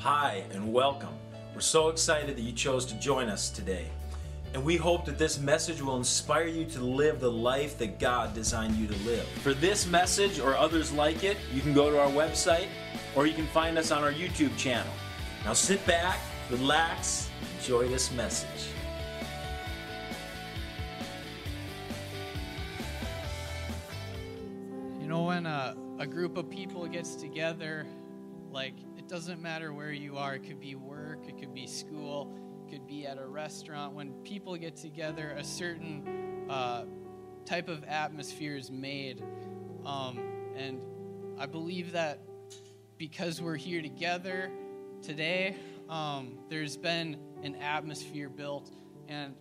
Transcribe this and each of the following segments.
Hi, and welcome. We're so excited that you chose to join us today. And we hope that this message will inspire you to live the life that God designed you to live. For this message or others like it, you can go to our website or you can find us on our YouTube channel. Now sit back, relax, enjoy this message. You know, when a, a group of people gets together, like, doesn't matter where you are. It could be work, it could be school, it could be at a restaurant. When people get together, a certain uh, type of atmosphere is made. Um, and I believe that because we're here together today, um, there's been an atmosphere built. And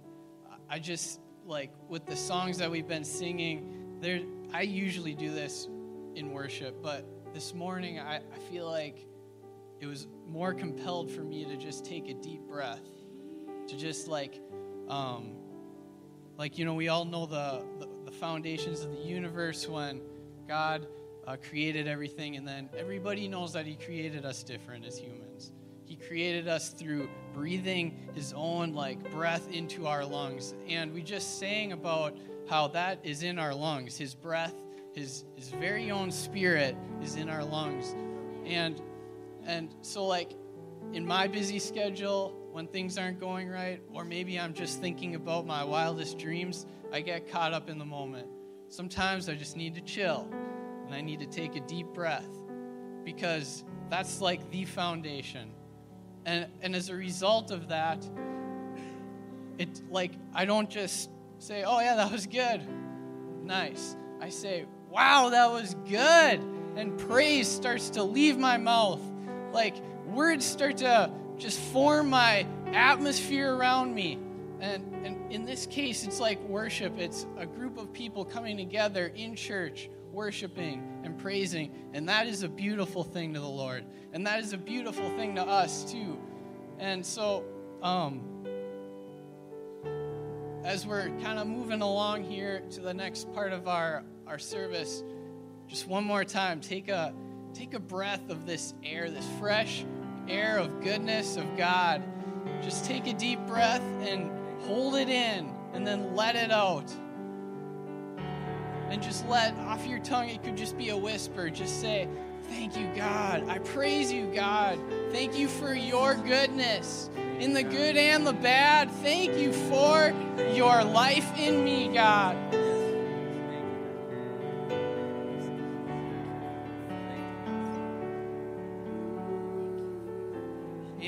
I just, like, with the songs that we've been singing, there, I usually do this in worship, but this morning I, I feel like it was more compelled for me to just take a deep breath, to just like, um, like you know, we all know the, the, the foundations of the universe when God uh, created everything, and then everybody knows that He created us different as humans. He created us through breathing His own like breath into our lungs, and we just sang about how that is in our lungs. His breath, His His very own Spirit is in our lungs, and and so like in my busy schedule when things aren't going right, or maybe I'm just thinking about my wildest dreams, I get caught up in the moment. Sometimes I just need to chill and I need to take a deep breath because that's like the foundation. And, and as a result of that, it like I don't just say, "Oh yeah, that was good." Nice. I say, "Wow, that was good." And praise starts to leave my mouth. Like words start to just form my atmosphere around me. And, and in this case, it's like worship. It's a group of people coming together in church, worshiping and praising. And that is a beautiful thing to the Lord. And that is a beautiful thing to us, too. And so, um, as we're kind of moving along here to the next part of our, our service, just one more time, take a, take a breath of this air, this fresh air of goodness of God. Just take a deep breath and hold it in and then let it out. And just let off your tongue, it could just be a whisper. Just say, Thank you, God. I praise you, God. Thank you for your goodness in the good and the bad. Thank you for your life in me, God.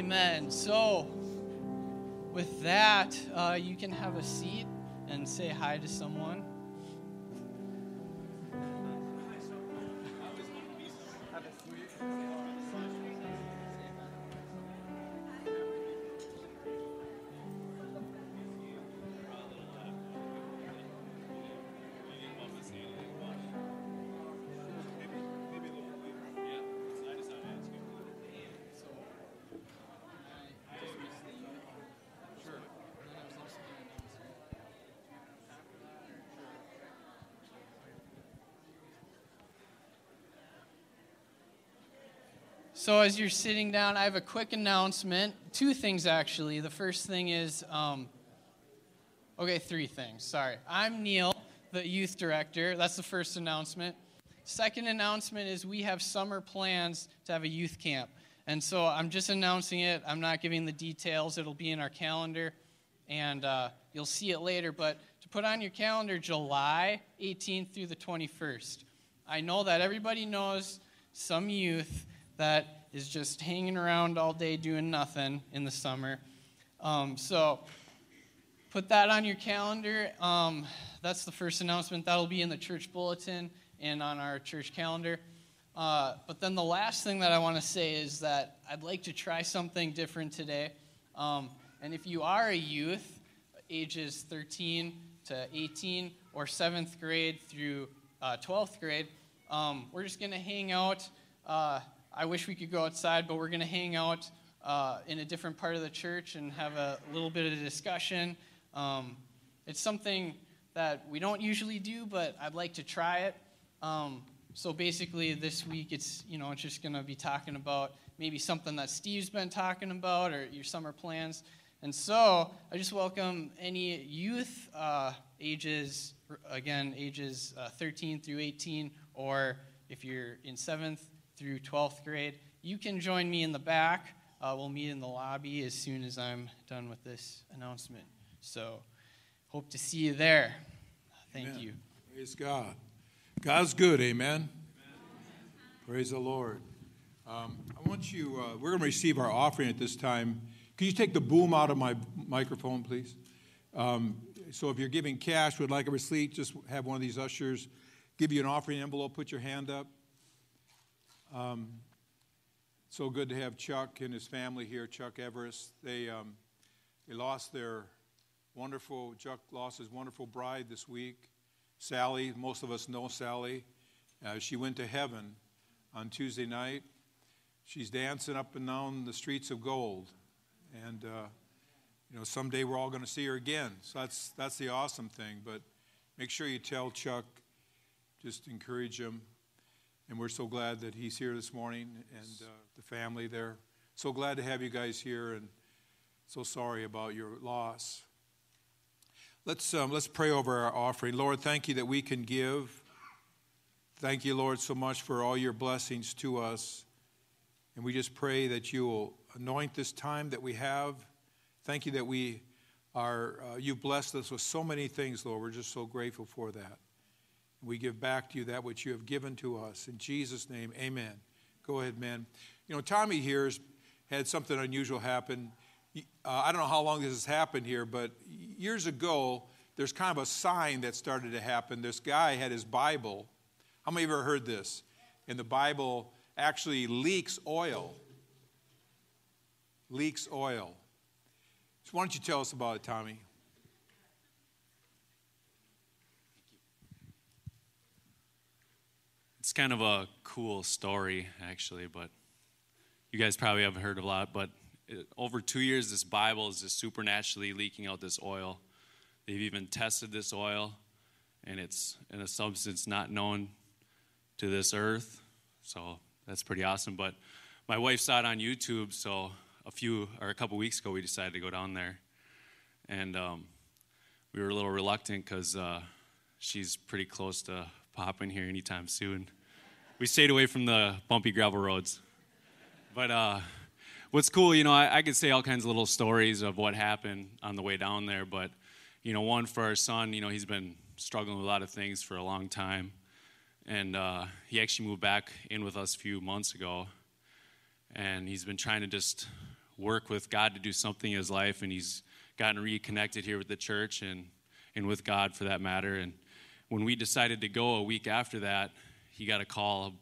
Amen. So, with that, uh, you can have a seat and say hi to someone. So, as you're sitting down, I have a quick announcement. Two things, actually. The first thing is, um, okay, three things. Sorry. I'm Neil, the youth director. That's the first announcement. Second announcement is we have summer plans to have a youth camp. And so I'm just announcing it. I'm not giving the details. It'll be in our calendar, and uh, you'll see it later. But to put on your calendar, July 18th through the 21st. I know that everybody knows some youth that is just hanging around all day doing nothing in the summer. Um, so put that on your calendar. Um, that's the first announcement. That'll be in the church bulletin and on our church calendar. Uh, but then the last thing that I want to say is that I'd like to try something different today. Um, and if you are a youth, ages 13 to 18, or seventh grade through uh, 12th grade, um, we're just going to hang out. Uh, I wish we could go outside, but we're going to hang out uh, in a different part of the church and have a little bit of a discussion. Um, it's something that we don't usually do, but I'd like to try it. Um, so basically, this week it's you know it's just going to be talking about maybe something that Steve's been talking about or your summer plans. And so I just welcome any youth uh, ages again ages uh, 13 through 18, or if you're in seventh through 12th grade, you can join me in the back. Uh, we'll meet in the lobby as soon as I'm done with this announcement. So hope to see you there. Thank Amen. you. Praise God. God's good, amen. amen. Praise the Lord. Um, I want you, uh, we're going to receive our offering at this time. Can you take the boom out of my microphone, please? Um, so if you're giving cash, would like a receipt, just have one of these ushers give you an offering envelope, put your hand up. Um, so good to have Chuck and his family here, Chuck Everest. They, um, they lost their wonderful, Chuck lost his wonderful bride this week. Sally, most of us know Sally. Uh, she went to heaven on Tuesday night. She's dancing up and down the streets of gold. And, uh, you know, someday we're all going to see her again. So that's, that's the awesome thing. But make sure you tell Chuck, just encourage him. And we're so glad that he's here this morning and uh, the family there. So glad to have you guys here and so sorry about your loss. Let's, um, let's pray over our offering. Lord, thank you that we can give. Thank you, Lord, so much for all your blessings to us. And we just pray that you will anoint this time that we have. Thank you that we are, uh, you've blessed us with so many things, Lord. We're just so grateful for that. We give back to you that which you have given to us. In Jesus' name, amen. Go ahead, man. You know, Tommy here has had something unusual happen. Uh, I don't know how long this has happened here, but years ago, there's kind of a sign that started to happen. This guy had his Bible. How many of you ever heard this? And the Bible actually leaks oil. Leaks oil. So why don't you tell us about it, Tommy? It's kind of a cool story, actually, but you guys probably haven't heard a lot. But over two years, this Bible is just supernaturally leaking out this oil. They've even tested this oil, and it's in a substance not known to this earth. So that's pretty awesome. But my wife saw it on YouTube, so a few or a couple weeks ago, we decided to go down there, and um, we were a little reluctant because uh, she's pretty close to popping here anytime soon. We stayed away from the bumpy gravel roads, but. Uh, what's cool, you know, I, I, could say all kinds of little stories of what happened on the way down there, but, you know, one for our son, you know, he's been struggling with a lot of things for a long time. And uh, he actually moved back in with us a few months ago. And he's been trying to just work with God to do something in his life. And he's gotten reconnected here with the church and, and with God for that matter. And when we decided to go a week after that, he got a call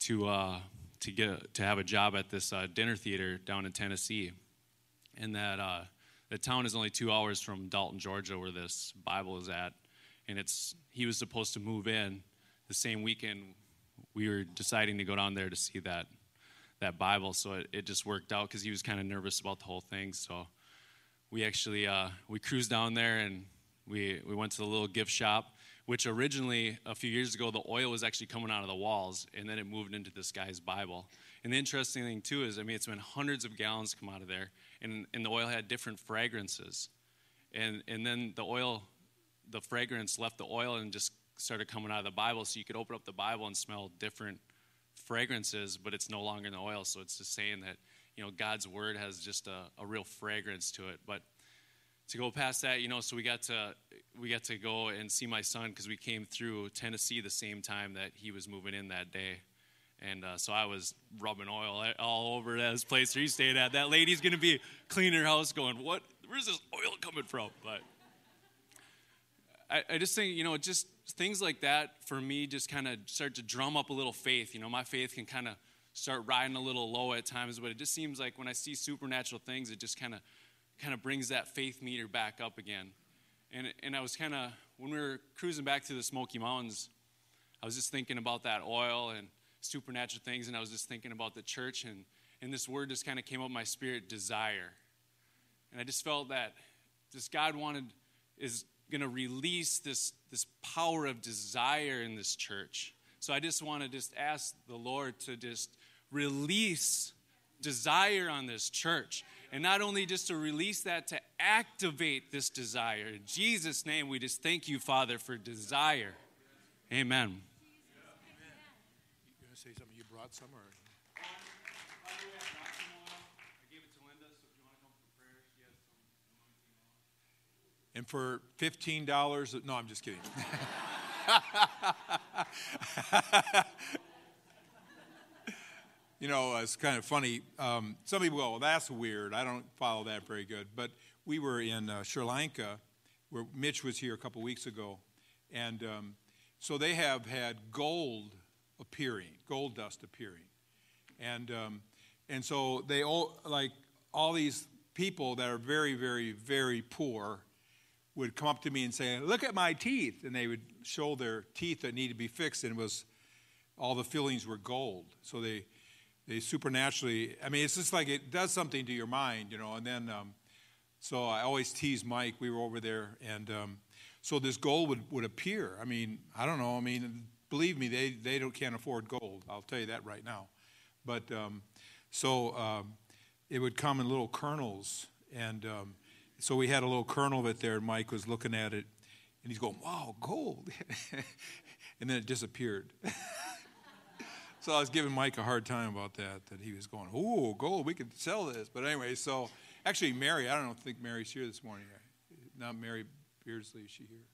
to uh, to get to have a job at this uh, dinner theater down in Tennessee, and that uh, the town is only two hours from Dalton, Georgia, where this Bible is at, and it's he was supposed to move in the same weekend. We were deciding to go down there to see that that Bible, so it, it just worked out because he was kind of nervous about the whole thing. So we actually uh, we cruised down there and we we went to the little gift shop which originally, a few years ago, the oil was actually coming out of the walls, and then it moved into this guy's Bible. And the interesting thing, too, is I mean, it's been hundreds of gallons come out of there, and, and the oil had different fragrances. And, and then the oil, the fragrance left the oil and just started coming out of the Bible, so you could open up the Bible and smell different fragrances, but it's no longer in the oil. So it's just saying that, you know, God's word has just a, a real fragrance to it. But to go past that, you know, so we got to we got to go and see my son because we came through Tennessee the same time that he was moving in that day, and uh, so I was rubbing oil all over his place where he stayed at. That lady's gonna be cleaning her house, going, "What? Where's this oil coming from?" But I, I just think, you know, just things like that for me just kind of start to drum up a little faith. You know, my faith can kind of start riding a little low at times, but it just seems like when I see supernatural things, it just kind of kind of brings that faith meter back up again. And, and I was kind of, when we were cruising back to the Smoky Mountains, I was just thinking about that oil and supernatural things, and I was just thinking about the church, and, and this word just kind of came up my spirit desire. And I just felt that this God wanted, is going to release this, this power of desire in this church. So I just want to just ask the Lord to just release desire on this church. And not only just to release that, to activate this desire. In Jesus' name, we just thank you, Father, for desire. Amen. You going to say something? You brought some or? And for $15, no, I'm just kidding. you know, it's kind of funny. Um, some people go, well, that's weird. I don't follow that very good. But we were in uh, Sri Lanka, where Mitch was here a couple weeks ago. And um, so they have had gold appearing, gold dust appearing. And, um, and so they all, like all these people that are very, very, very poor would come up to me and say, Look at my teeth. And they would show their teeth that needed to be fixed, and it was all the fillings were gold. So they, they supernaturally, I mean, it's just like it does something to your mind, you know. And then, um, so I always tease Mike. We were over there, and um, so this gold would, would appear. I mean, I don't know. I mean, believe me, they, they don't, can't afford gold. I'll tell you that right now. But um, so um, it would come in little kernels, and um, so we had a little kernel of it there, and Mike was looking at it, and he's going, wow, gold. and then it disappeared. so I was giving Mike a hard time about that, that he was going, oh, gold, we could sell this. But anyway, so actually, Mary, I don't think Mary's here this morning. Not Mary Beardsley, is she here?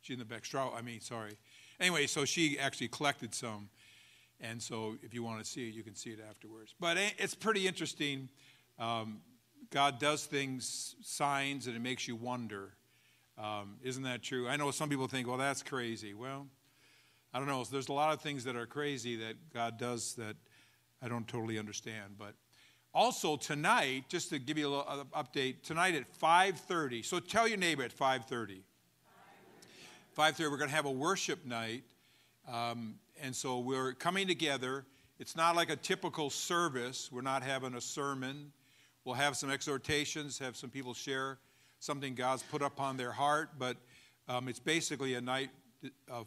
She's in the back. Straw, I mean, sorry. Anyway, so she actually collected some. And so if you want to see it, you can see it afterwards. But it's pretty interesting. Um, God does things, signs, and it makes you wonder um, isn't that true? I know some people think, well, that's crazy. Well, I don't know. There's a lot of things that are crazy that God does that I don't totally understand. But also tonight, just to give you a little update, tonight at 5:30. So tell your neighbor at 5:30. 5:30, we're going to have a worship night, um, and so we're coming together. It's not like a typical service. We're not having a sermon. We'll have some exhortations, have some people share something God's put upon their heart, but um, it's basically a night uh,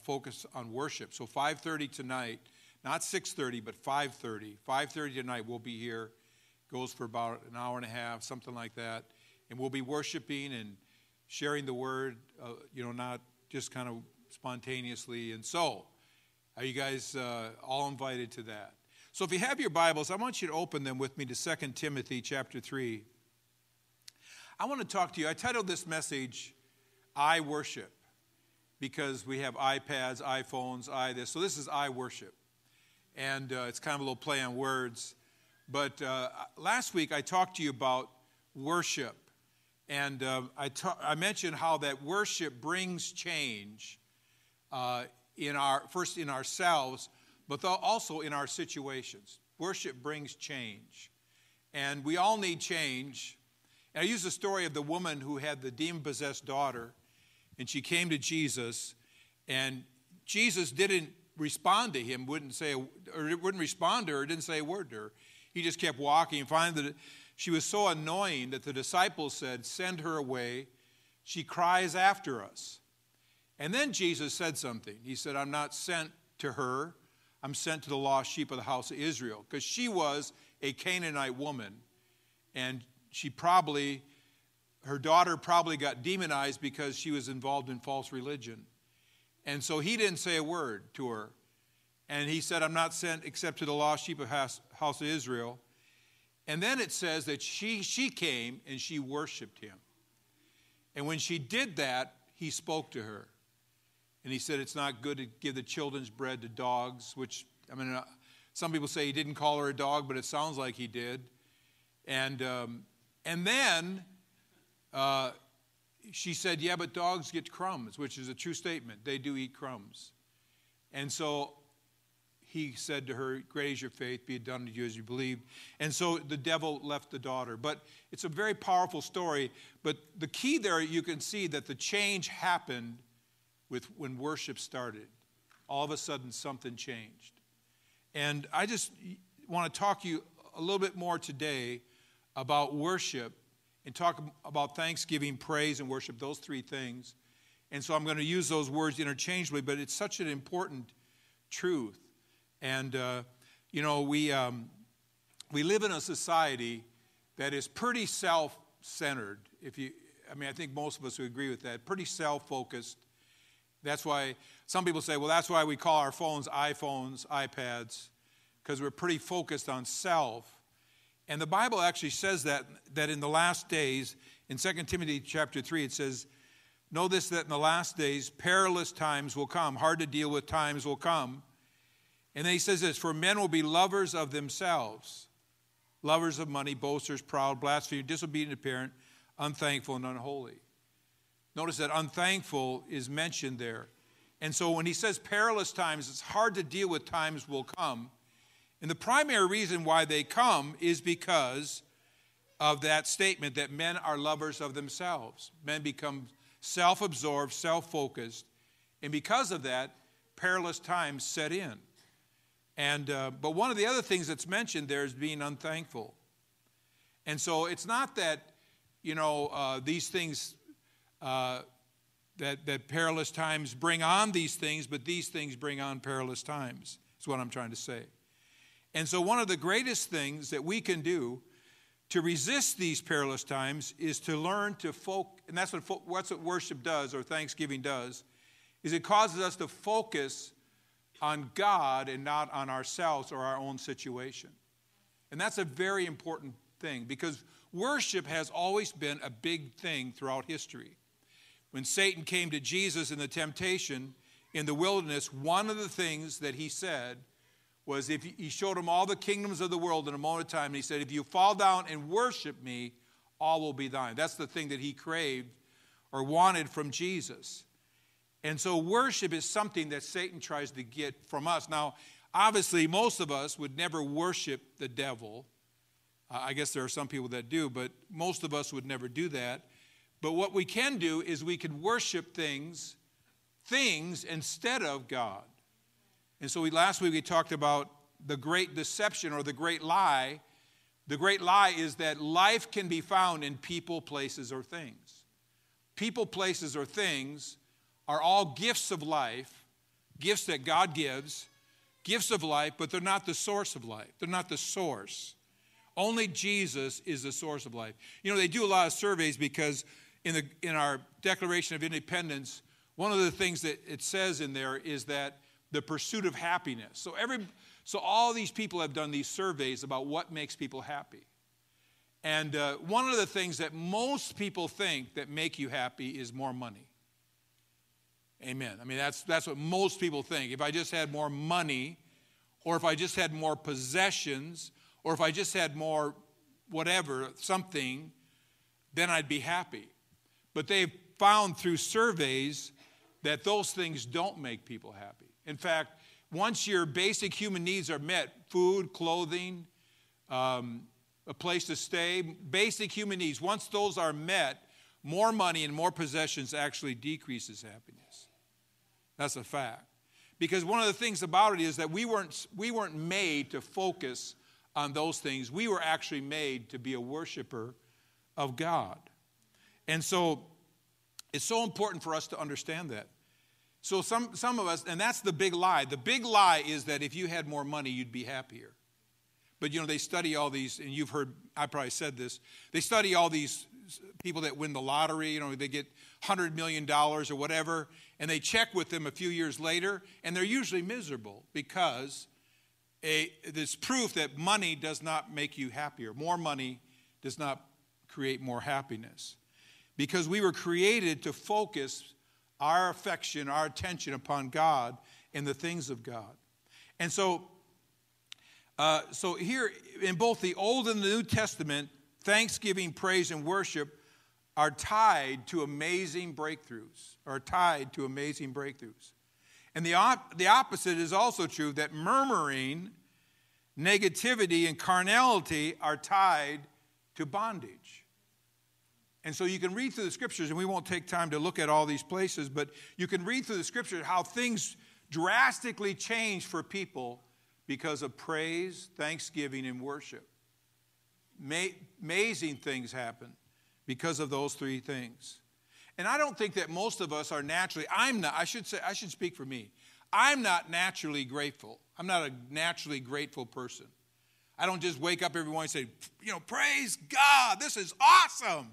on worship. So 5:30 tonight, not 6:30, but 5:30. 5:30 tonight we'll be here. Goes for about an hour and a half, something like that, and we'll be worshiping and sharing the word. Uh, you know, not just kind of spontaneously. And so, are you guys uh, all invited to that? So, if you have your Bibles, I want you to open them with me to 2 Timothy chapter 3. I want to talk to you. I titled this message, I Worship, because we have iPads, iPhones, i this. So this is I Worship. And uh, it's kind of a little play on words. But uh, last week I talked to you about worship. And uh, I, ta- I mentioned how that worship brings change uh, in our, first in ourselves, but also in our situations. Worship brings change. And we all need change and I use the story of the woman who had the demon possessed daughter, and she came to Jesus, and Jesus didn't respond to him, wouldn't say, or wouldn't respond to her, didn't say a word to her. He just kept walking. Finally, that she was so annoying that the disciples said, Send her away. She cries after us. And then Jesus said something. He said, I'm not sent to her, I'm sent to the lost sheep of the house of Israel. Because she was a Canaanite woman. And she probably, her daughter probably got demonized because she was involved in false religion. And so he didn't say a word to her. And he said, I'm not sent except to the lost sheep of house, house of Israel. And then it says that she, she came and she worshiped him. And when she did that, he spoke to her. And he said, It's not good to give the children's bread to dogs, which, I mean, uh, some people say he didn't call her a dog, but it sounds like he did. And um, and then uh, she said, Yeah, but dogs get crumbs, which is a true statement. They do eat crumbs. And so he said to her, Great is your faith, be it done to you as you believed. And so the devil left the daughter. But it's a very powerful story. But the key there, you can see that the change happened with when worship started. All of a sudden, something changed. And I just want to talk to you a little bit more today about worship and talk about thanksgiving, praise, and worship, those three things. And so I'm going to use those words interchangeably, but it's such an important truth. And, uh, you know, we, um, we live in a society that is pretty self centered. If you, I mean, I think most of us would agree with that. Pretty self focused. That's why some people say, well, that's why we call our phones iPhones, iPads, because we're pretty focused on self. And the Bible actually says that, that in the last days, in 2 Timothy chapter 3, it says, Know this that in the last days, perilous times will come, hard to deal with times will come. And then he says this For men will be lovers of themselves, lovers of money, boasters, proud, blasphemers, disobedient to parent, unthankful, and unholy. Notice that unthankful is mentioned there. And so when he says perilous times, it's hard to deal with times will come. And the primary reason why they come is because of that statement that men are lovers of themselves. Men become self absorbed, self focused, and because of that, perilous times set in. And, uh, but one of the other things that's mentioned there is being unthankful. And so it's not that, you know, uh, these things, uh, that, that perilous times bring on these things, but these things bring on perilous times, is what I'm trying to say. And so, one of the greatest things that we can do to resist these perilous times is to learn to focus, and that's what, fo- what worship does or thanksgiving does, is it causes us to focus on God and not on ourselves or our own situation. And that's a very important thing because worship has always been a big thing throughout history. When Satan came to Jesus in the temptation in the wilderness, one of the things that he said was if he showed him all the kingdoms of the world in a moment of time, and he said, If you fall down and worship me, all will be thine. That's the thing that he craved or wanted from Jesus. And so worship is something that Satan tries to get from us. Now, obviously, most of us would never worship the devil. Uh, I guess there are some people that do, but most of us would never do that. But what we can do is we can worship things, things instead of God. And so we, last week we talked about the great deception or the great lie. The great lie is that life can be found in people, places, or things. People, places, or things are all gifts of life, gifts that God gives, gifts of life, but they're not the source of life. They're not the source. Only Jesus is the source of life. You know, they do a lot of surveys because in, the, in our Declaration of Independence, one of the things that it says in there is that the pursuit of happiness. So every so all these people have done these surveys about what makes people happy. And uh, one of the things that most people think that make you happy is more money. Amen. I mean, that's, that's what most people think. If I just had more money, or if I just had more possessions, or if I just had more whatever, something, then I'd be happy. But they've found through surveys that those things don't make people happy. In fact, once your basic human needs are met food, clothing, um, a place to stay, basic human needs once those are met, more money and more possessions actually decreases happiness. That's a fact. Because one of the things about it is that we weren't, we weren't made to focus on those things. We were actually made to be a worshiper of God. And so it's so important for us to understand that. So some, some of us, and that's the big lie. The big lie is that if you had more money, you'd be happier. But you know, they study all these, and you've heard, I probably said this, they study all these people that win the lottery, you know, they get $100 million or whatever, and they check with them a few years later, and they're usually miserable because a, there's proof that money does not make you happier. More money does not create more happiness. Because we were created to focus our affection, our attention upon God and the things of God. And so, uh, so here in both the Old and the New Testament, thanksgiving, praise, and worship are tied to amazing breakthroughs, are tied to amazing breakthroughs. And the, op- the opposite is also true that murmuring, negativity, and carnality are tied to bondage. And so you can read through the scriptures, and we won't take time to look at all these places, but you can read through the scriptures how things drastically change for people because of praise, thanksgiving, and worship. amazing things happen because of those three things. And I don't think that most of us are naturally, I'm not, I should say, I should speak for me. I'm not naturally grateful. I'm not a naturally grateful person. I don't just wake up every morning and say, you know, praise God, this is awesome.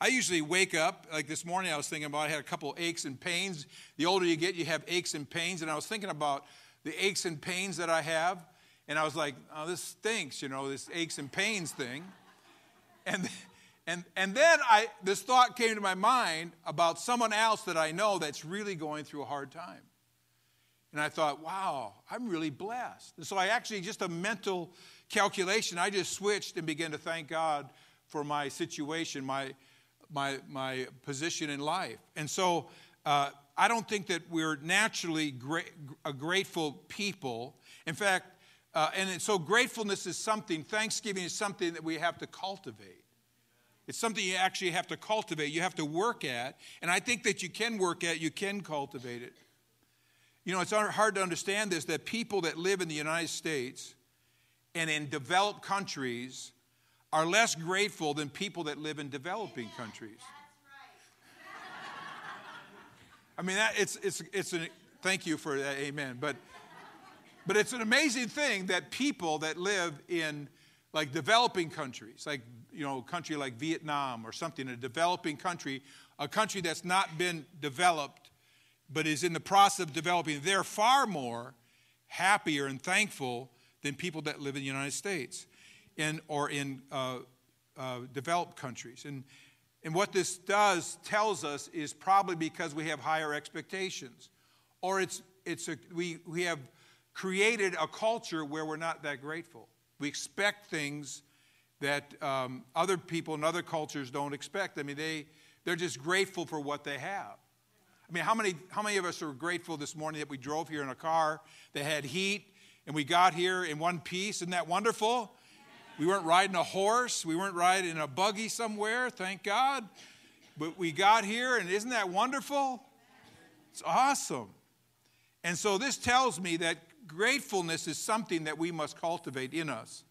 I usually wake up, like this morning, I was thinking about I had a couple aches and pains. The older you get, you have aches and pains. And I was thinking about the aches and pains that I have. And I was like, oh, this stinks, you know, this aches and pains thing. And, and, and then I, this thought came to my mind about someone else that I know that's really going through a hard time. And I thought, wow, I'm really blessed. And so I actually, just a mental calculation, I just switched and began to thank God for my situation, my, my, my position in life. And so uh, I don't think that we're naturally gra- a grateful people. In fact, uh, and so gratefulness is something, thanksgiving is something that we have to cultivate. It's something you actually have to cultivate, you have to work at. And I think that you can work at, you can cultivate it. You know, it's hard to understand this that people that live in the United States and in developed countries are less grateful than people that live in developing countries. I mean, that, it's, it's, it's a, thank you for that, amen. But, but it's an amazing thing that people that live in like developing countries, like, you know, a country like Vietnam or something, a developing country, a country that's not been developed but is in the process of developing, they're far more happier and thankful than people that live in the United States in, or in uh, uh, developed countries. And, and what this does tells us is probably because we have higher expectations, or it's, it's a, we, we have created a culture where we're not that grateful. We expect things that um, other people in other cultures don't expect. I mean, they, they're just grateful for what they have. I mean, how many, how many of us are grateful this morning that we drove here in a car that had heat and we got here in one piece? Isn't that wonderful? We weren't riding a horse. We weren't riding a buggy somewhere, thank God. But we got here, and isn't that wonderful? It's awesome. And so this tells me that gratefulness is something that we must cultivate in us,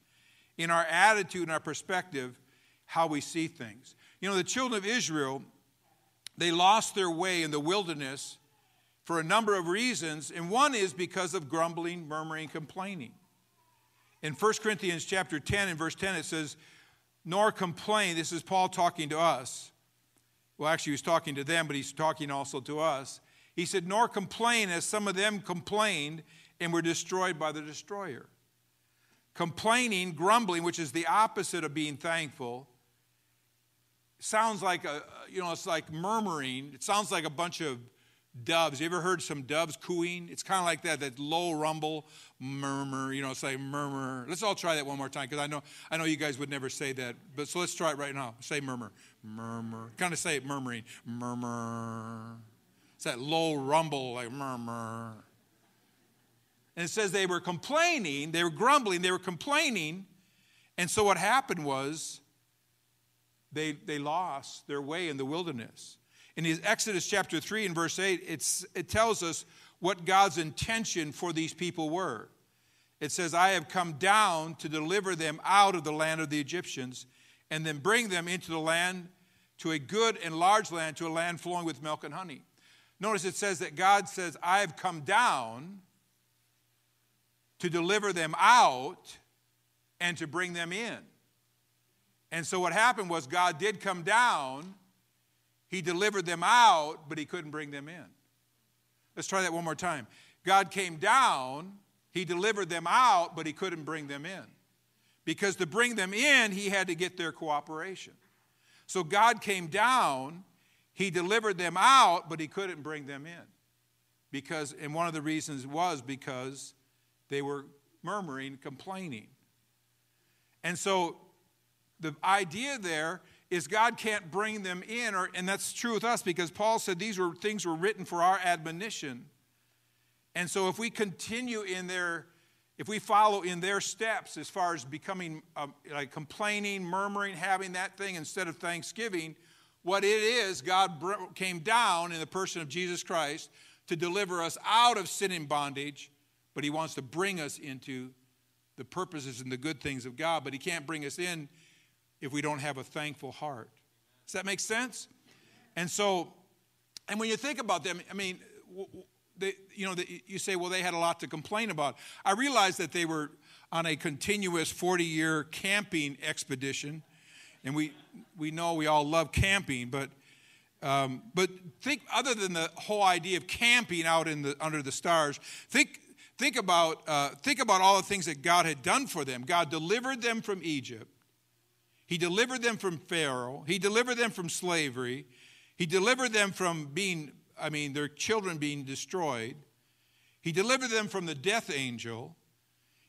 in our attitude and our perspective, how we see things. You know, the children of Israel, they lost their way in the wilderness for a number of reasons, and one is because of grumbling, murmuring, complaining. In 1 Corinthians chapter 10 and verse 10, it says, Nor complain. This is Paul talking to us. Well, actually, he was talking to them, but he's talking also to us. He said, Nor complain as some of them complained and were destroyed by the destroyer. Complaining, grumbling, which is the opposite of being thankful, sounds like a, you know, it's like murmuring. It sounds like a bunch of doves. You ever heard some doves cooing? It's kind of like that, that low rumble, murmur, you know, like murmur. Let's all try that one more time because I know, I know you guys would never say that. But so let's try it right now. Say murmur, murmur. Kind of say it murmuring, murmur. It's that low rumble, like murmur. And it says they were complaining, they were grumbling, they were complaining. And so what happened was they, they lost their way in the wilderness. In Exodus chapter 3 and verse 8, it's, it tells us what God's intention for these people were. It says, I have come down to deliver them out of the land of the Egyptians and then bring them into the land, to a good and large land, to a land flowing with milk and honey. Notice it says that God says, I have come down to deliver them out and to bring them in. And so what happened was God did come down he delivered them out, but he couldn't bring them in. Let's try that one more time. God came down, he delivered them out, but he couldn't bring them in. Because to bring them in, he had to get their cooperation. So God came down, he delivered them out, but he couldn't bring them in. Because, and one of the reasons was because they were murmuring, complaining. And so the idea there is God can't bring them in, or, and that's true with us because Paul said these were things were written for our admonition. And so if we continue in their, if we follow in their steps as far as becoming uh, like complaining, murmuring, having that thing instead of thanksgiving, what it is, God came down in the person of Jesus Christ to deliver us out of sin and bondage, but He wants to bring us into the purposes and the good things of God. But He can't bring us in if we don't have a thankful heart. Does that make sense? And so, and when you think about them, I mean, they, you know, you say, well, they had a lot to complain about. I realized that they were on a continuous 40 year camping expedition. And we, we know we all love camping, but, um, but think, other than the whole idea of camping out in the, under the stars, think, think, about, uh, think about all the things that God had done for them. God delivered them from Egypt, He delivered them from Pharaoh, He delivered them from slavery, He delivered them from being, I mean, their children being destroyed, He delivered them from the death angel.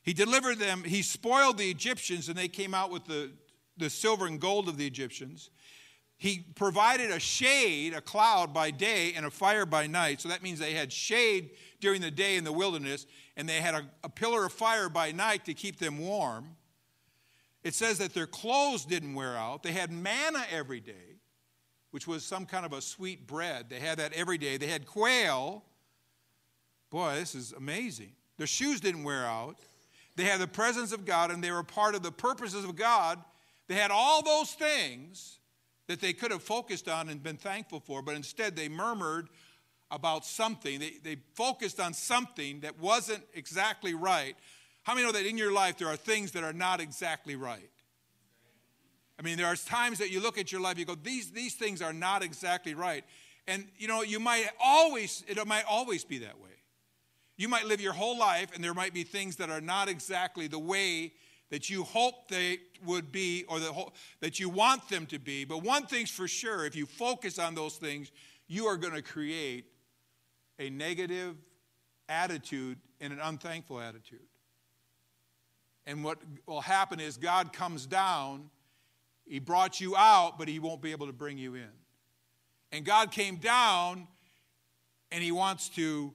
He delivered them, he spoiled the Egyptians, and they came out with the, the silver and gold of the Egyptians. He provided a shade, a cloud by day, and a fire by night. So that means they had shade during the day in the wilderness, and they had a, a pillar of fire by night to keep them warm. It says that their clothes didn't wear out. They had manna every day, which was some kind of a sweet bread. They had that every day. They had quail. Boy, this is amazing. Their shoes didn't wear out. They had the presence of God and they were part of the purposes of God. They had all those things that they could have focused on and been thankful for, but instead they murmured about something. They, they focused on something that wasn't exactly right. How many know that in your life there are things that are not exactly right? I mean, there are times that you look at your life, you go, these, these things are not exactly right. And you know, you might always, it might always be that way. You might live your whole life, and there might be things that are not exactly the way that you hope they would be or the whole, that you want them to be. But one thing's for sure if you focus on those things, you are going to create a negative attitude and an unthankful attitude. And what will happen is God comes down, He brought you out, but He won't be able to bring you in. And God came down, and He wants to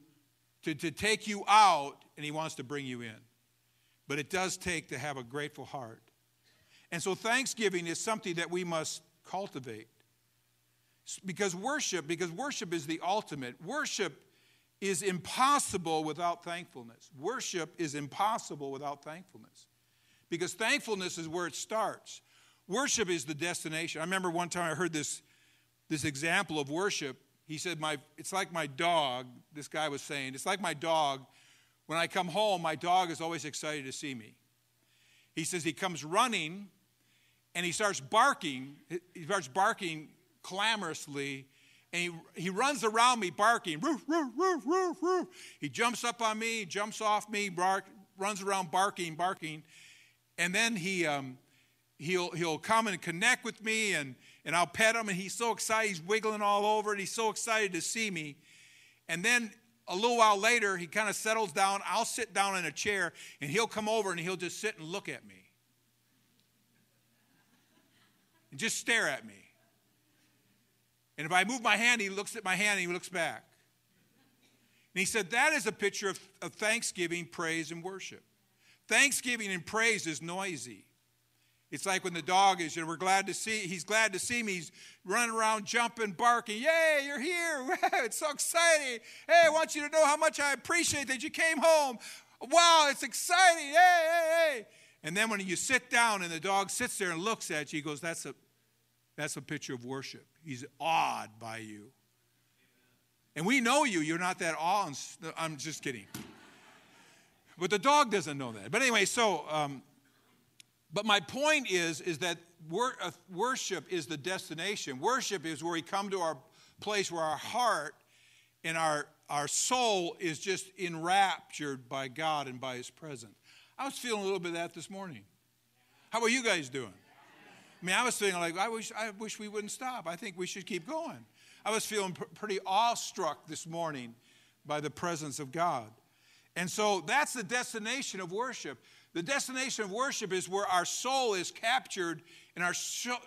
to, to take you out, and He wants to bring you in. But it does take to have a grateful heart. And so thanksgiving is something that we must cultivate. Because worship, because worship is the ultimate. Worship is impossible without thankfulness. Worship is impossible without thankfulness. Because thankfulness is where it starts. Worship is the destination. I remember one time I heard this, this example of worship he said, my, It's like my dog, this guy was saying, it's like my dog. When I come home, my dog is always excited to see me. He says he comes running and he starts barking. He starts barking clamorously and he, he runs around me barking. Roof, roof, roof, roof, roof. He jumps up on me, jumps off me, bark, runs around barking, barking. And then he, um, he'll, he'll come and connect with me and and I'll pet him, and he's so excited. He's wiggling all over, and he's so excited to see me. And then a little while later, he kind of settles down. I'll sit down in a chair, and he'll come over and he'll just sit and look at me. And just stare at me. And if I move my hand, he looks at my hand and he looks back. And he said, That is a picture of, of thanksgiving, praise, and worship. Thanksgiving and praise is noisy. It's like when the dog is, and we're glad to see, he's glad to see me. He's running around, jumping, barking. Yay, you're here. it's so exciting. Hey, I want you to know how much I appreciate that you came home. Wow, it's exciting. Hey, hey, hey. And then when you sit down and the dog sits there and looks at you, he goes, That's a that's a picture of worship. He's awed by you. And we know you. You're not that awed. I'm just kidding. But the dog doesn't know that. But anyway, so um, but my point is, is that uh, worship is the destination. Worship is where we come to our place where our heart and our, our soul is just enraptured by God and by His presence. I was feeling a little bit of that this morning. How are you guys doing? I mean, I was feeling like, I wish, I wish we wouldn't stop. I think we should keep going. I was feeling pr- pretty awestruck this morning by the presence of God. And so that's the destination of worship. The destination of worship is where our soul is captured and our,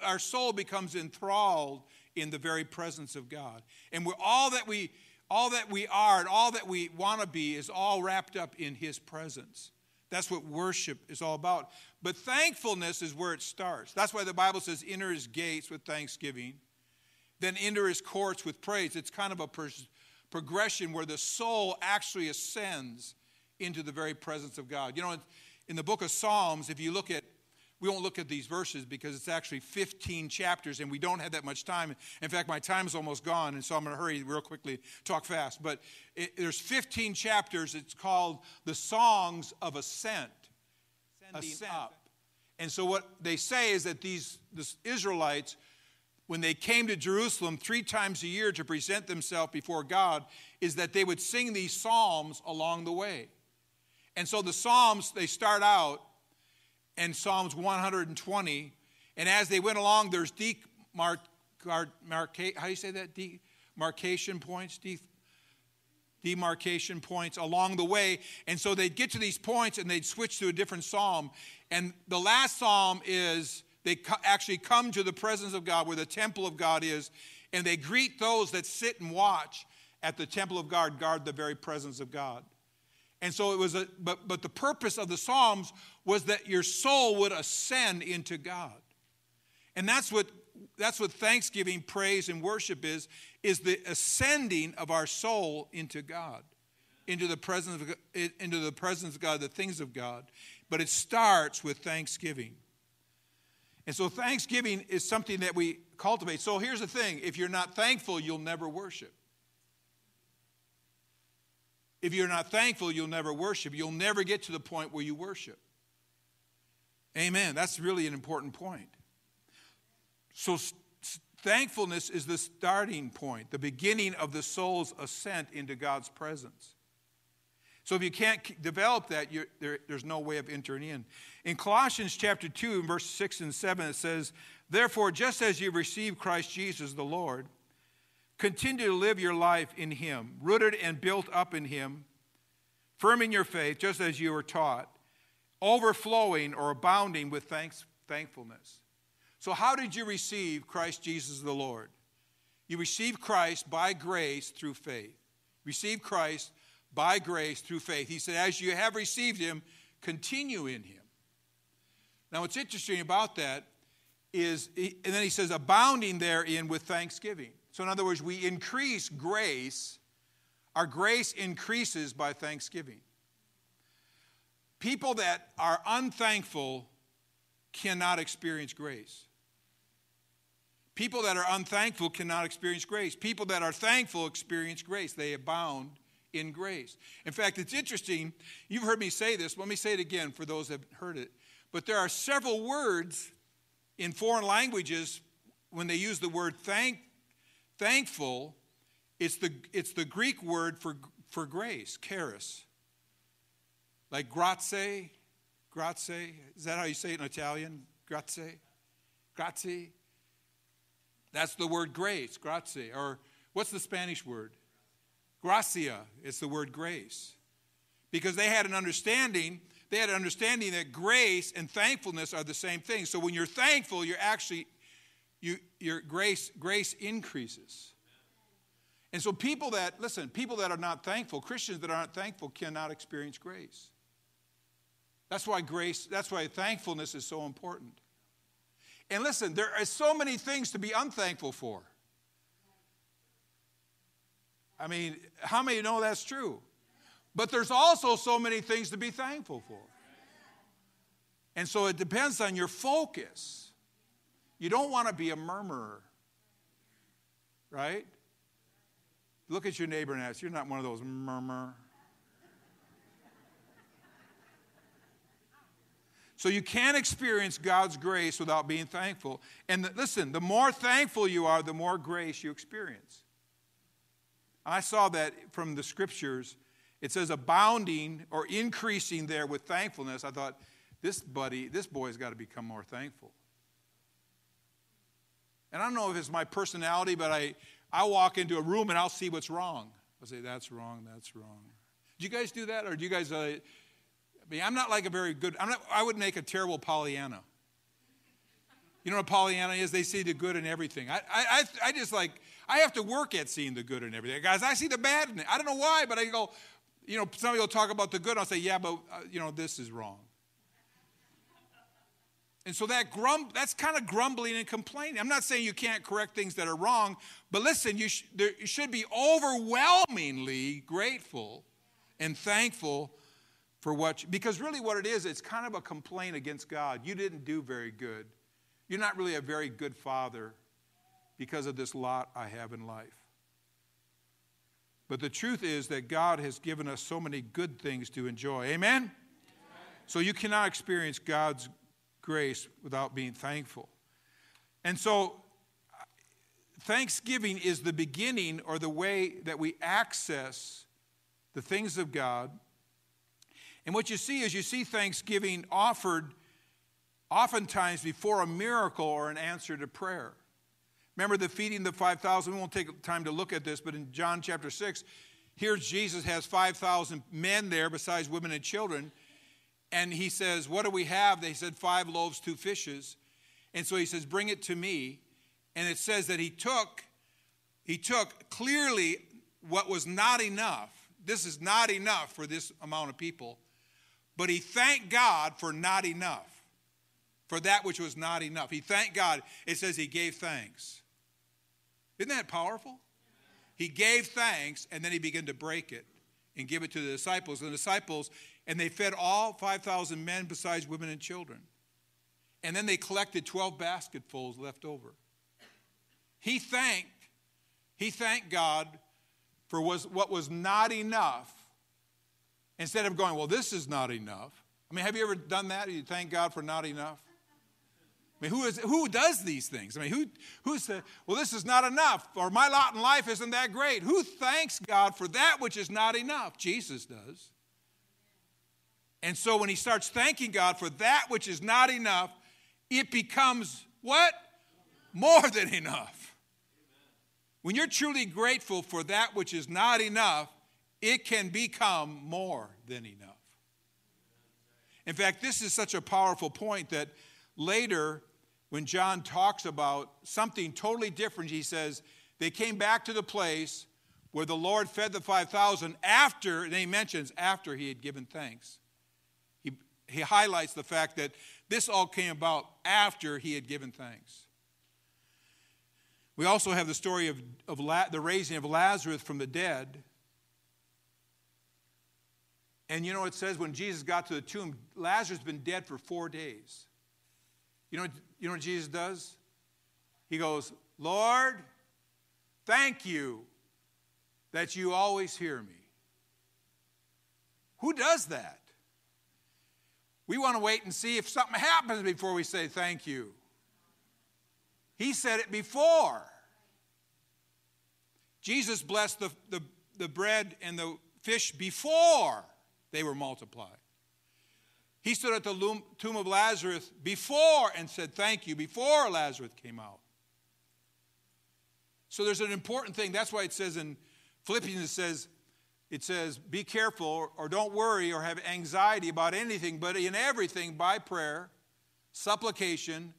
our soul becomes enthralled in the very presence of God. And we're all that we all that we are and all that we want to be is all wrapped up in his presence. That's what worship is all about. But thankfulness is where it starts. That's why the Bible says enter his gates with thanksgiving, then enter his courts with praise. It's kind of a progression where the soul actually ascends into the very presence of God. You know, in the book of Psalms, if you look at we won't look at these verses because it's actually 15 chapters and we don't have that much time. In fact, my time is almost gone, and so I'm going to hurry real quickly, talk fast. But it, there's 15 chapters. It's called the Songs of Ascent. Ascent. Up. And so what they say is that these the Israelites, when they came to Jerusalem three times a year to present themselves before God, is that they would sing these psalms along the way. And so the psalms, they start out and Psalms 120. And as they went along, there's demarc, how do you say that? Demarcation points, demarcation points along the way. And so they'd get to these points and they'd switch to a different psalm. And the last psalm is they actually come to the presence of God where the temple of God is, and they greet those that sit and watch at the temple of God, guard the very presence of God. And so it was a, but, but the purpose of the Psalms was that your soul would ascend into God. And that's what, that's what thanksgiving, praise, and worship is, is the ascending of our soul into God, into the presence of, into the presence of God, the things of God. But it starts with thanksgiving. And so thanksgiving is something that we cultivate. So here's the thing if you're not thankful, you'll never worship. If you're not thankful, you'll never worship. You'll never get to the point where you worship. Amen. That's really an important point. So, thankfulness is the starting point, the beginning of the soul's ascent into God's presence. So, if you can't develop that, there, there's no way of entering in. In Colossians chapter 2, verse 6 and 7, it says, Therefore, just as you received Christ Jesus the Lord, Continue to live your life in Him, rooted and built up in Him, firm in your faith, just as you were taught, overflowing or abounding with thanks, thankfulness. So, how did you receive Christ Jesus the Lord? You received Christ by grace through faith. Receive Christ by grace through faith. He said, As you have received Him, continue in Him. Now, what's interesting about that is, and then he says, abounding therein with thanksgiving. So, in other words, we increase grace. Our grace increases by thanksgiving. People that are unthankful cannot experience grace. People that are unthankful cannot experience grace. People that are thankful experience grace. They abound in grace. In fact, it's interesting. You've heard me say this. Let me say it again for those that have heard it. But there are several words in foreign languages when they use the word thank Thankful, it's the, it's the Greek word for, for grace, charis. Like grazie, grazie. Is that how you say it in Italian? Grazie, grazie. That's the word grace, grazie. Or what's the Spanish word? Gracia. It's the word grace. Because they had an understanding, they had an understanding that grace and thankfulness are the same thing. So when you're thankful, you're actually you, your grace, grace increases. And so people that, listen, people that are not thankful, Christians that aren't thankful cannot experience grace. That's why grace, that's why thankfulness is so important. And listen, there are so many things to be unthankful for. I mean, how many know that's true? But there's also so many things to be thankful for. And so it depends on your focus. You don't want to be a murmurer, right? Look at your neighbor and ask, You're not one of those murmur. So you can't experience God's grace without being thankful. And the, listen, the more thankful you are, the more grace you experience. I saw that from the scriptures. It says abounding or increasing there with thankfulness. I thought, this buddy, this boy's got to become more thankful. And I don't know if it's my personality, but I, I walk into a room and I'll see what's wrong. I'll say, that's wrong, that's wrong. Do you guys do that? Or do you guys, uh, I mean, I'm not like a very good, I'm not, I would make a terrible Pollyanna. You know what Pollyanna is? They see the good in everything. I, I, I just like, I have to work at seeing the good in everything. Guys, I see the bad in it. I don't know why, but I go, you know, somebody will talk about the good. I'll say, yeah, but, uh, you know, this is wrong. And so that grum, that's kind of grumbling and complaining. I'm not saying you can't correct things that are wrong, but listen, you, sh- there, you should be overwhelmingly grateful and thankful for what, you, because really what it is, it's kind of a complaint against God. You didn't do very good. You're not really a very good father because of this lot I have in life. But the truth is that God has given us so many good things to enjoy. Amen? Amen? So you cannot experience God's grace without being thankful. And so Thanksgiving is the beginning or the way that we access the things of God. And what you see is you see Thanksgiving offered oftentimes before a miracle or an answer to prayer. Remember the feeding the 5,000? We won't take time to look at this, but in John chapter 6, here's Jesus has 5,000 men there besides women and children. And he says, What do we have? They said, Five loaves, two fishes. And so he says, Bring it to me. And it says that he took, he took clearly what was not enough. This is not enough for this amount of people. But he thanked God for not enough, for that which was not enough. He thanked God. It says he gave thanks. Isn't that powerful? He gave thanks and then he began to break it and give it to the disciples. And the disciples, and they fed all 5,000 men besides women and children. And then they collected 12 basketfuls left over. He thanked, he thanked God for was, what was not enough instead of going, well, this is not enough. I mean, have you ever done that? You thank God for not enough? I mean, who, is, who does these things? I mean, who, who said, well, this is not enough, or my lot in life isn't that great? Who thanks God for that which is not enough? Jesus does. And so when he starts thanking God for that which is not enough, it becomes what? More than enough. When you're truly grateful for that which is not enough, it can become more than enough. In fact, this is such a powerful point that later, when John talks about something totally different, he says, they came back to the place where the Lord fed the 5,000 after, and he mentions after he had given thanks. He, highlights the fact that this all came about after he had given thanks. We also have the story of, of La, the raising of Lazarus from the dead. And you know, it says when Jesus got to the tomb, Lazarus had been dead for four days. You know, you know what Jesus does? He goes, Lord, thank you that you always hear me. Who does that? We want to wait and see if something happens before we say thank you. He said it before. Jesus blessed the, the, the bread and the fish before they were multiplied. He stood at the tomb of Lazarus before and said, Thank you, before Lazarus came out. So there's an important thing. That's why it says in Philippians, it says, it says, Be careful or don't worry or have anxiety about anything, but in everything by prayer, supplication,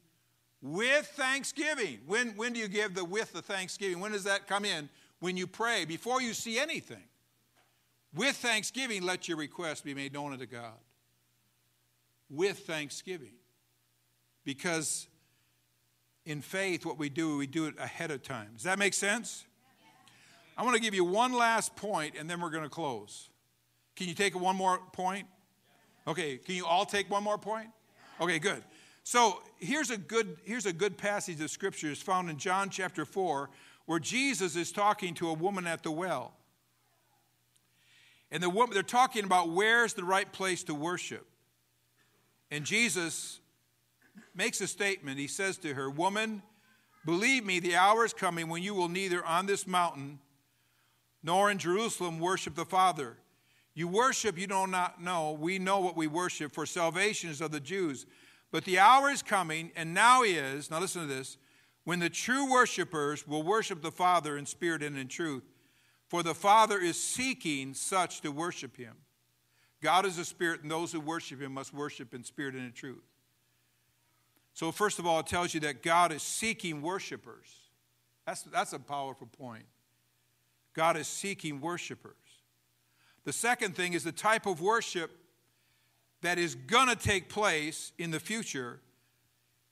with thanksgiving. When, when do you give the with the thanksgiving? When does that come in? When you pray, before you see anything. With thanksgiving, let your request be made known unto God with thanksgiving. Because in faith, what we do, we do it ahead of time. Does that make sense? I want to give you one last point and then we're going to close. Can you take one more point? Okay, can you all take one more point? Okay, good. So here's a good, here's a good passage of scripture. Found in John chapter 4, where Jesus is talking to a woman at the well. And the woman, they're talking about where's the right place to worship. And Jesus makes a statement. He says to her, Woman, believe me, the hour is coming when you will neither on this mountain nor in Jerusalem worship the Father. You worship, you do not know. We know what we worship, for salvation is of the Jews. But the hour is coming, and now is, now listen to this, when the true worshipers will worship the Father in spirit and in truth. For the Father is seeking such to worship him. God is a spirit, and those who worship him must worship in spirit and in truth. So, first of all, it tells you that God is seeking worshipers. That's, that's a powerful point. God is seeking worshipers. The second thing is the type of worship that is going to take place in the future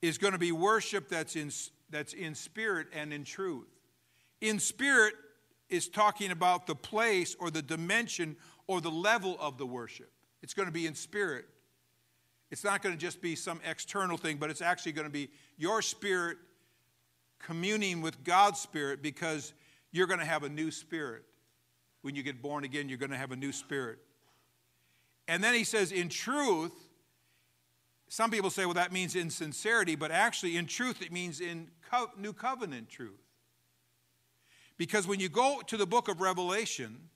is going to be worship that's in, that's in spirit and in truth. In spirit is talking about the place or the dimension or the level of the worship. It's going to be in spirit. It's not going to just be some external thing, but it's actually going to be your spirit communing with God's spirit because you're going to have a new spirit. When you get born again, you're going to have a new spirit. And then he says, in truth, some people say, well, that means in sincerity, but actually, in truth, it means in co- new covenant truth. Because when you go to the book of Revelation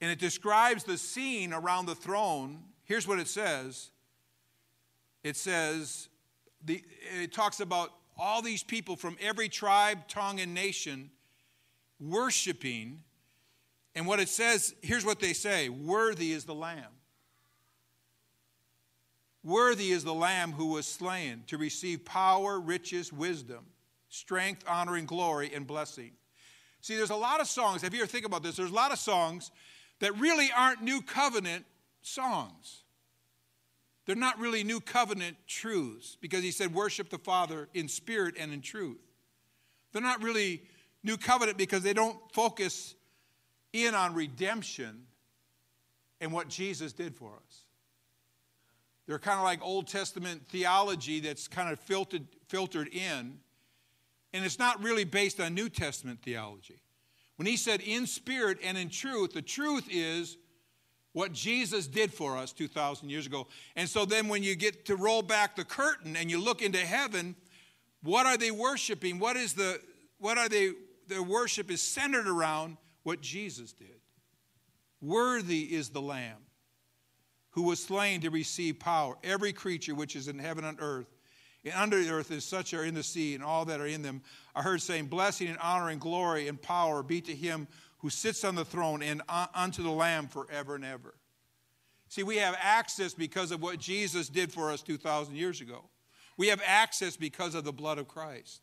and it describes the scene around the throne, here's what it says it says, the, it talks about all these people from every tribe, tongue, and nation worshiping. And what it says, here's what they say Worthy is the Lamb. Worthy is the Lamb who was slain to receive power, riches, wisdom, strength, honor, and glory, and blessing. See, there's a lot of songs. If you ever think about this, there's a lot of songs that really aren't new covenant songs. They're not really new covenant truths because he said, worship the Father in spirit and in truth. They're not really new covenant because they don't focus in on redemption and what Jesus did for us. They're kind of like Old Testament theology that's kind of filtered, filtered in, and it's not really based on New Testament theology. When he said in spirit and in truth, the truth is what Jesus did for us 2,000 years ago. And so then when you get to roll back the curtain and you look into heaven, what are they worshiping? What is the, what are they, their worship is centered around what Jesus did. Worthy is the Lamb who was slain to receive power. Every creature which is in heaven and earth, and under the earth, as such are in the sea, and all that are in them, I heard saying, Blessing and honor and glory and power be to him who sits on the throne and unto the Lamb forever and ever. See, we have access because of what Jesus did for us 2,000 years ago. We have access because of the blood of Christ.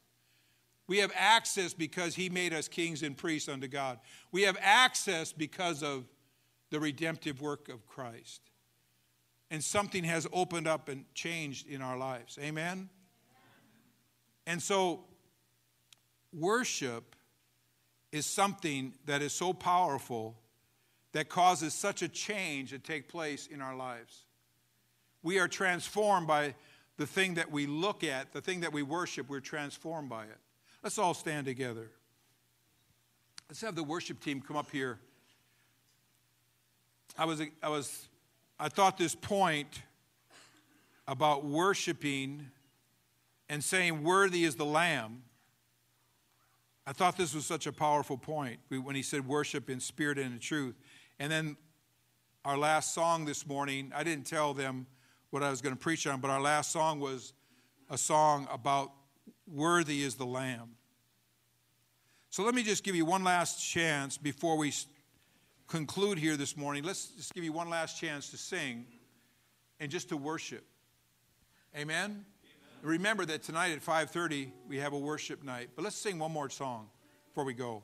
We have access because he made us kings and priests unto God. We have access because of the redemptive work of Christ. And something has opened up and changed in our lives. Amen? And so, worship is something that is so powerful that causes such a change to take place in our lives. We are transformed by the thing that we look at, the thing that we worship, we're transformed by it. Let's all stand together. Let's have the worship team come up here. I was, I was, I thought this point about worshiping and saying, Worthy is the Lamb I thought this was such a powerful point when he said worship in spirit and in truth. And then our last song this morning, I didn't tell them what I was going to preach on, but our last song was a song about worthy is the Lamb. So let me just give you one last chance before we conclude here this morning. Let's just give you one last chance to sing and just to worship. Amen. Remember that tonight at 5:30 we have a worship night. But let's sing one more song before we go.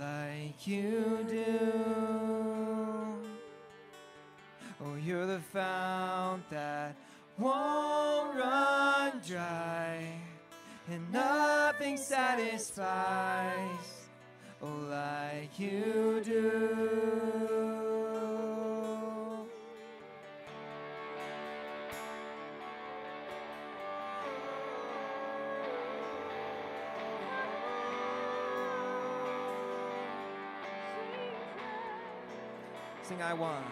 like you do. Oh, you're the fount that won't run dry, and nothing satisfies oh, like you do. Sing, I want.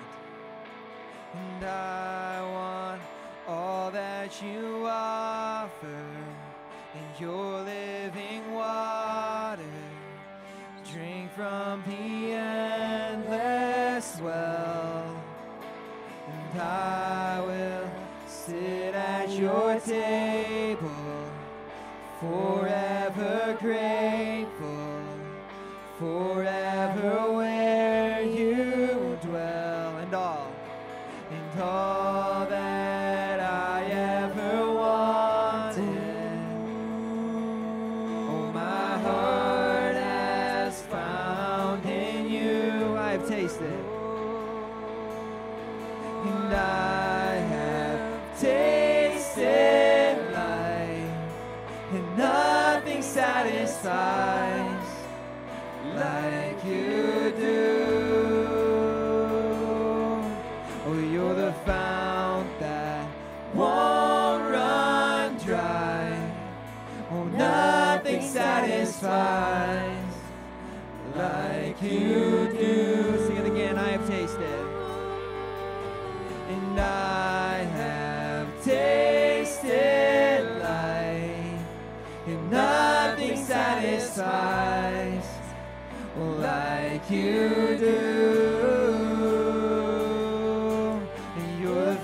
And I want all that you offer in your living water. Drink from the endless well. And I will sit at your table, forever grateful, forever and I have tasted life, and nothing satisfies like you do. Oh, you're the fount that won't run dry. Oh, nothing satisfies like you like you do. And you're the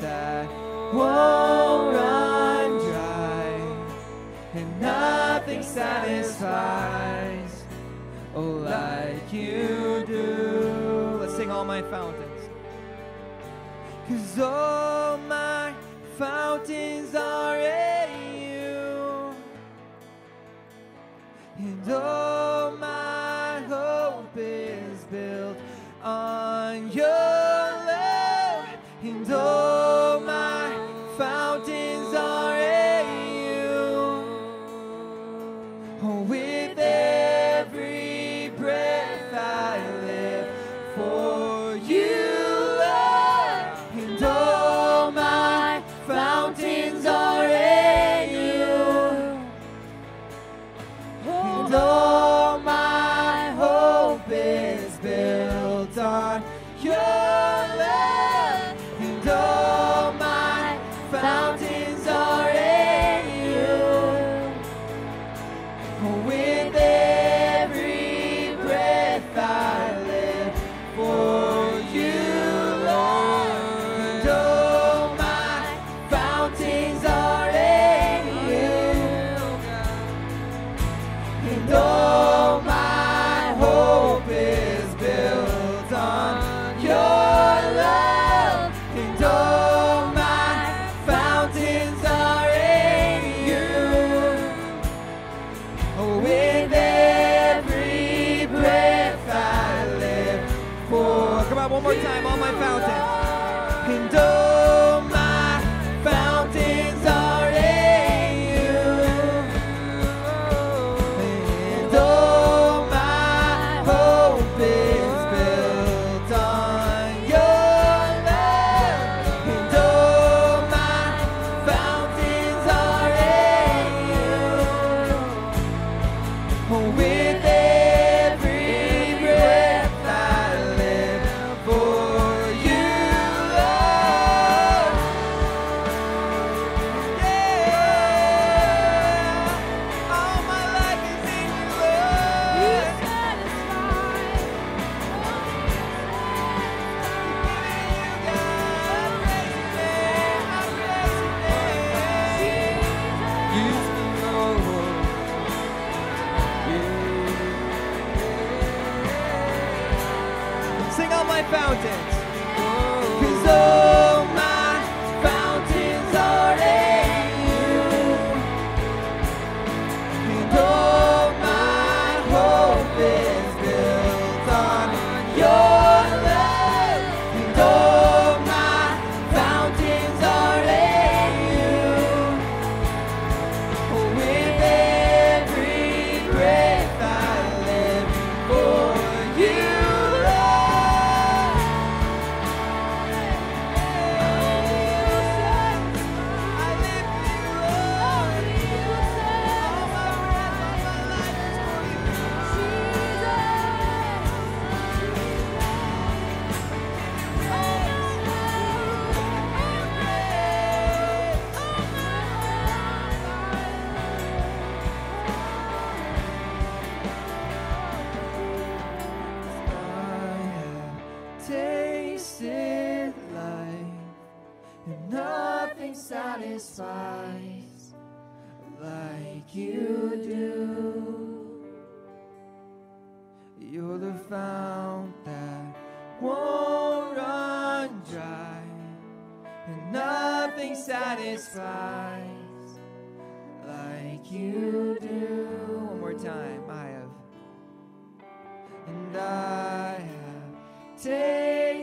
that won't run dry, and nothing satisfies oh, like you do. Let's sing all my fountains. Cause all my fountains are and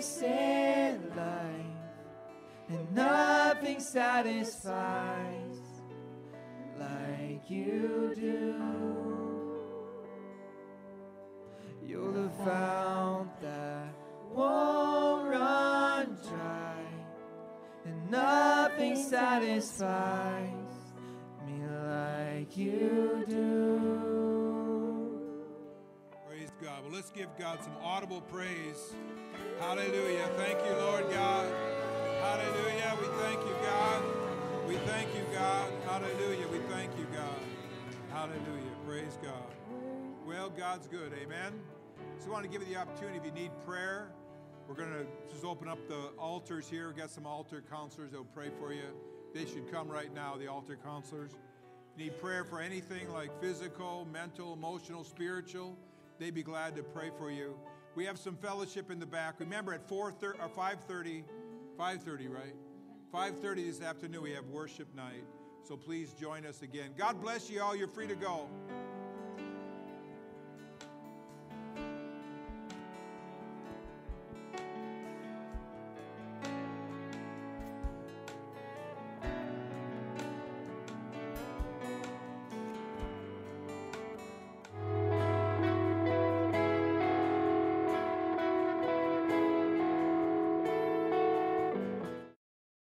tasted life, and nothing satisfies like you do. You're the fount that won't run dry, and nothing satisfies me like you do. Give God some audible praise. Hallelujah. Thank you, Lord God. Hallelujah. We thank you, God. We thank you, God. Hallelujah. We thank you, God. Hallelujah. Praise God. Well, God's good. Amen. So I want to give you the opportunity if you need prayer. We're going to just open up the altars here. We've got some altar counselors that will pray for you. They should come right now, the altar counselors. Need prayer for anything like physical, mental, emotional, spiritual, they'd be glad to pray for you. We have some fellowship in the back. Remember at 4 or 5:30, 5:30, right? 5:30 this afternoon we have worship night. So please join us again. God bless you all. You're free to go.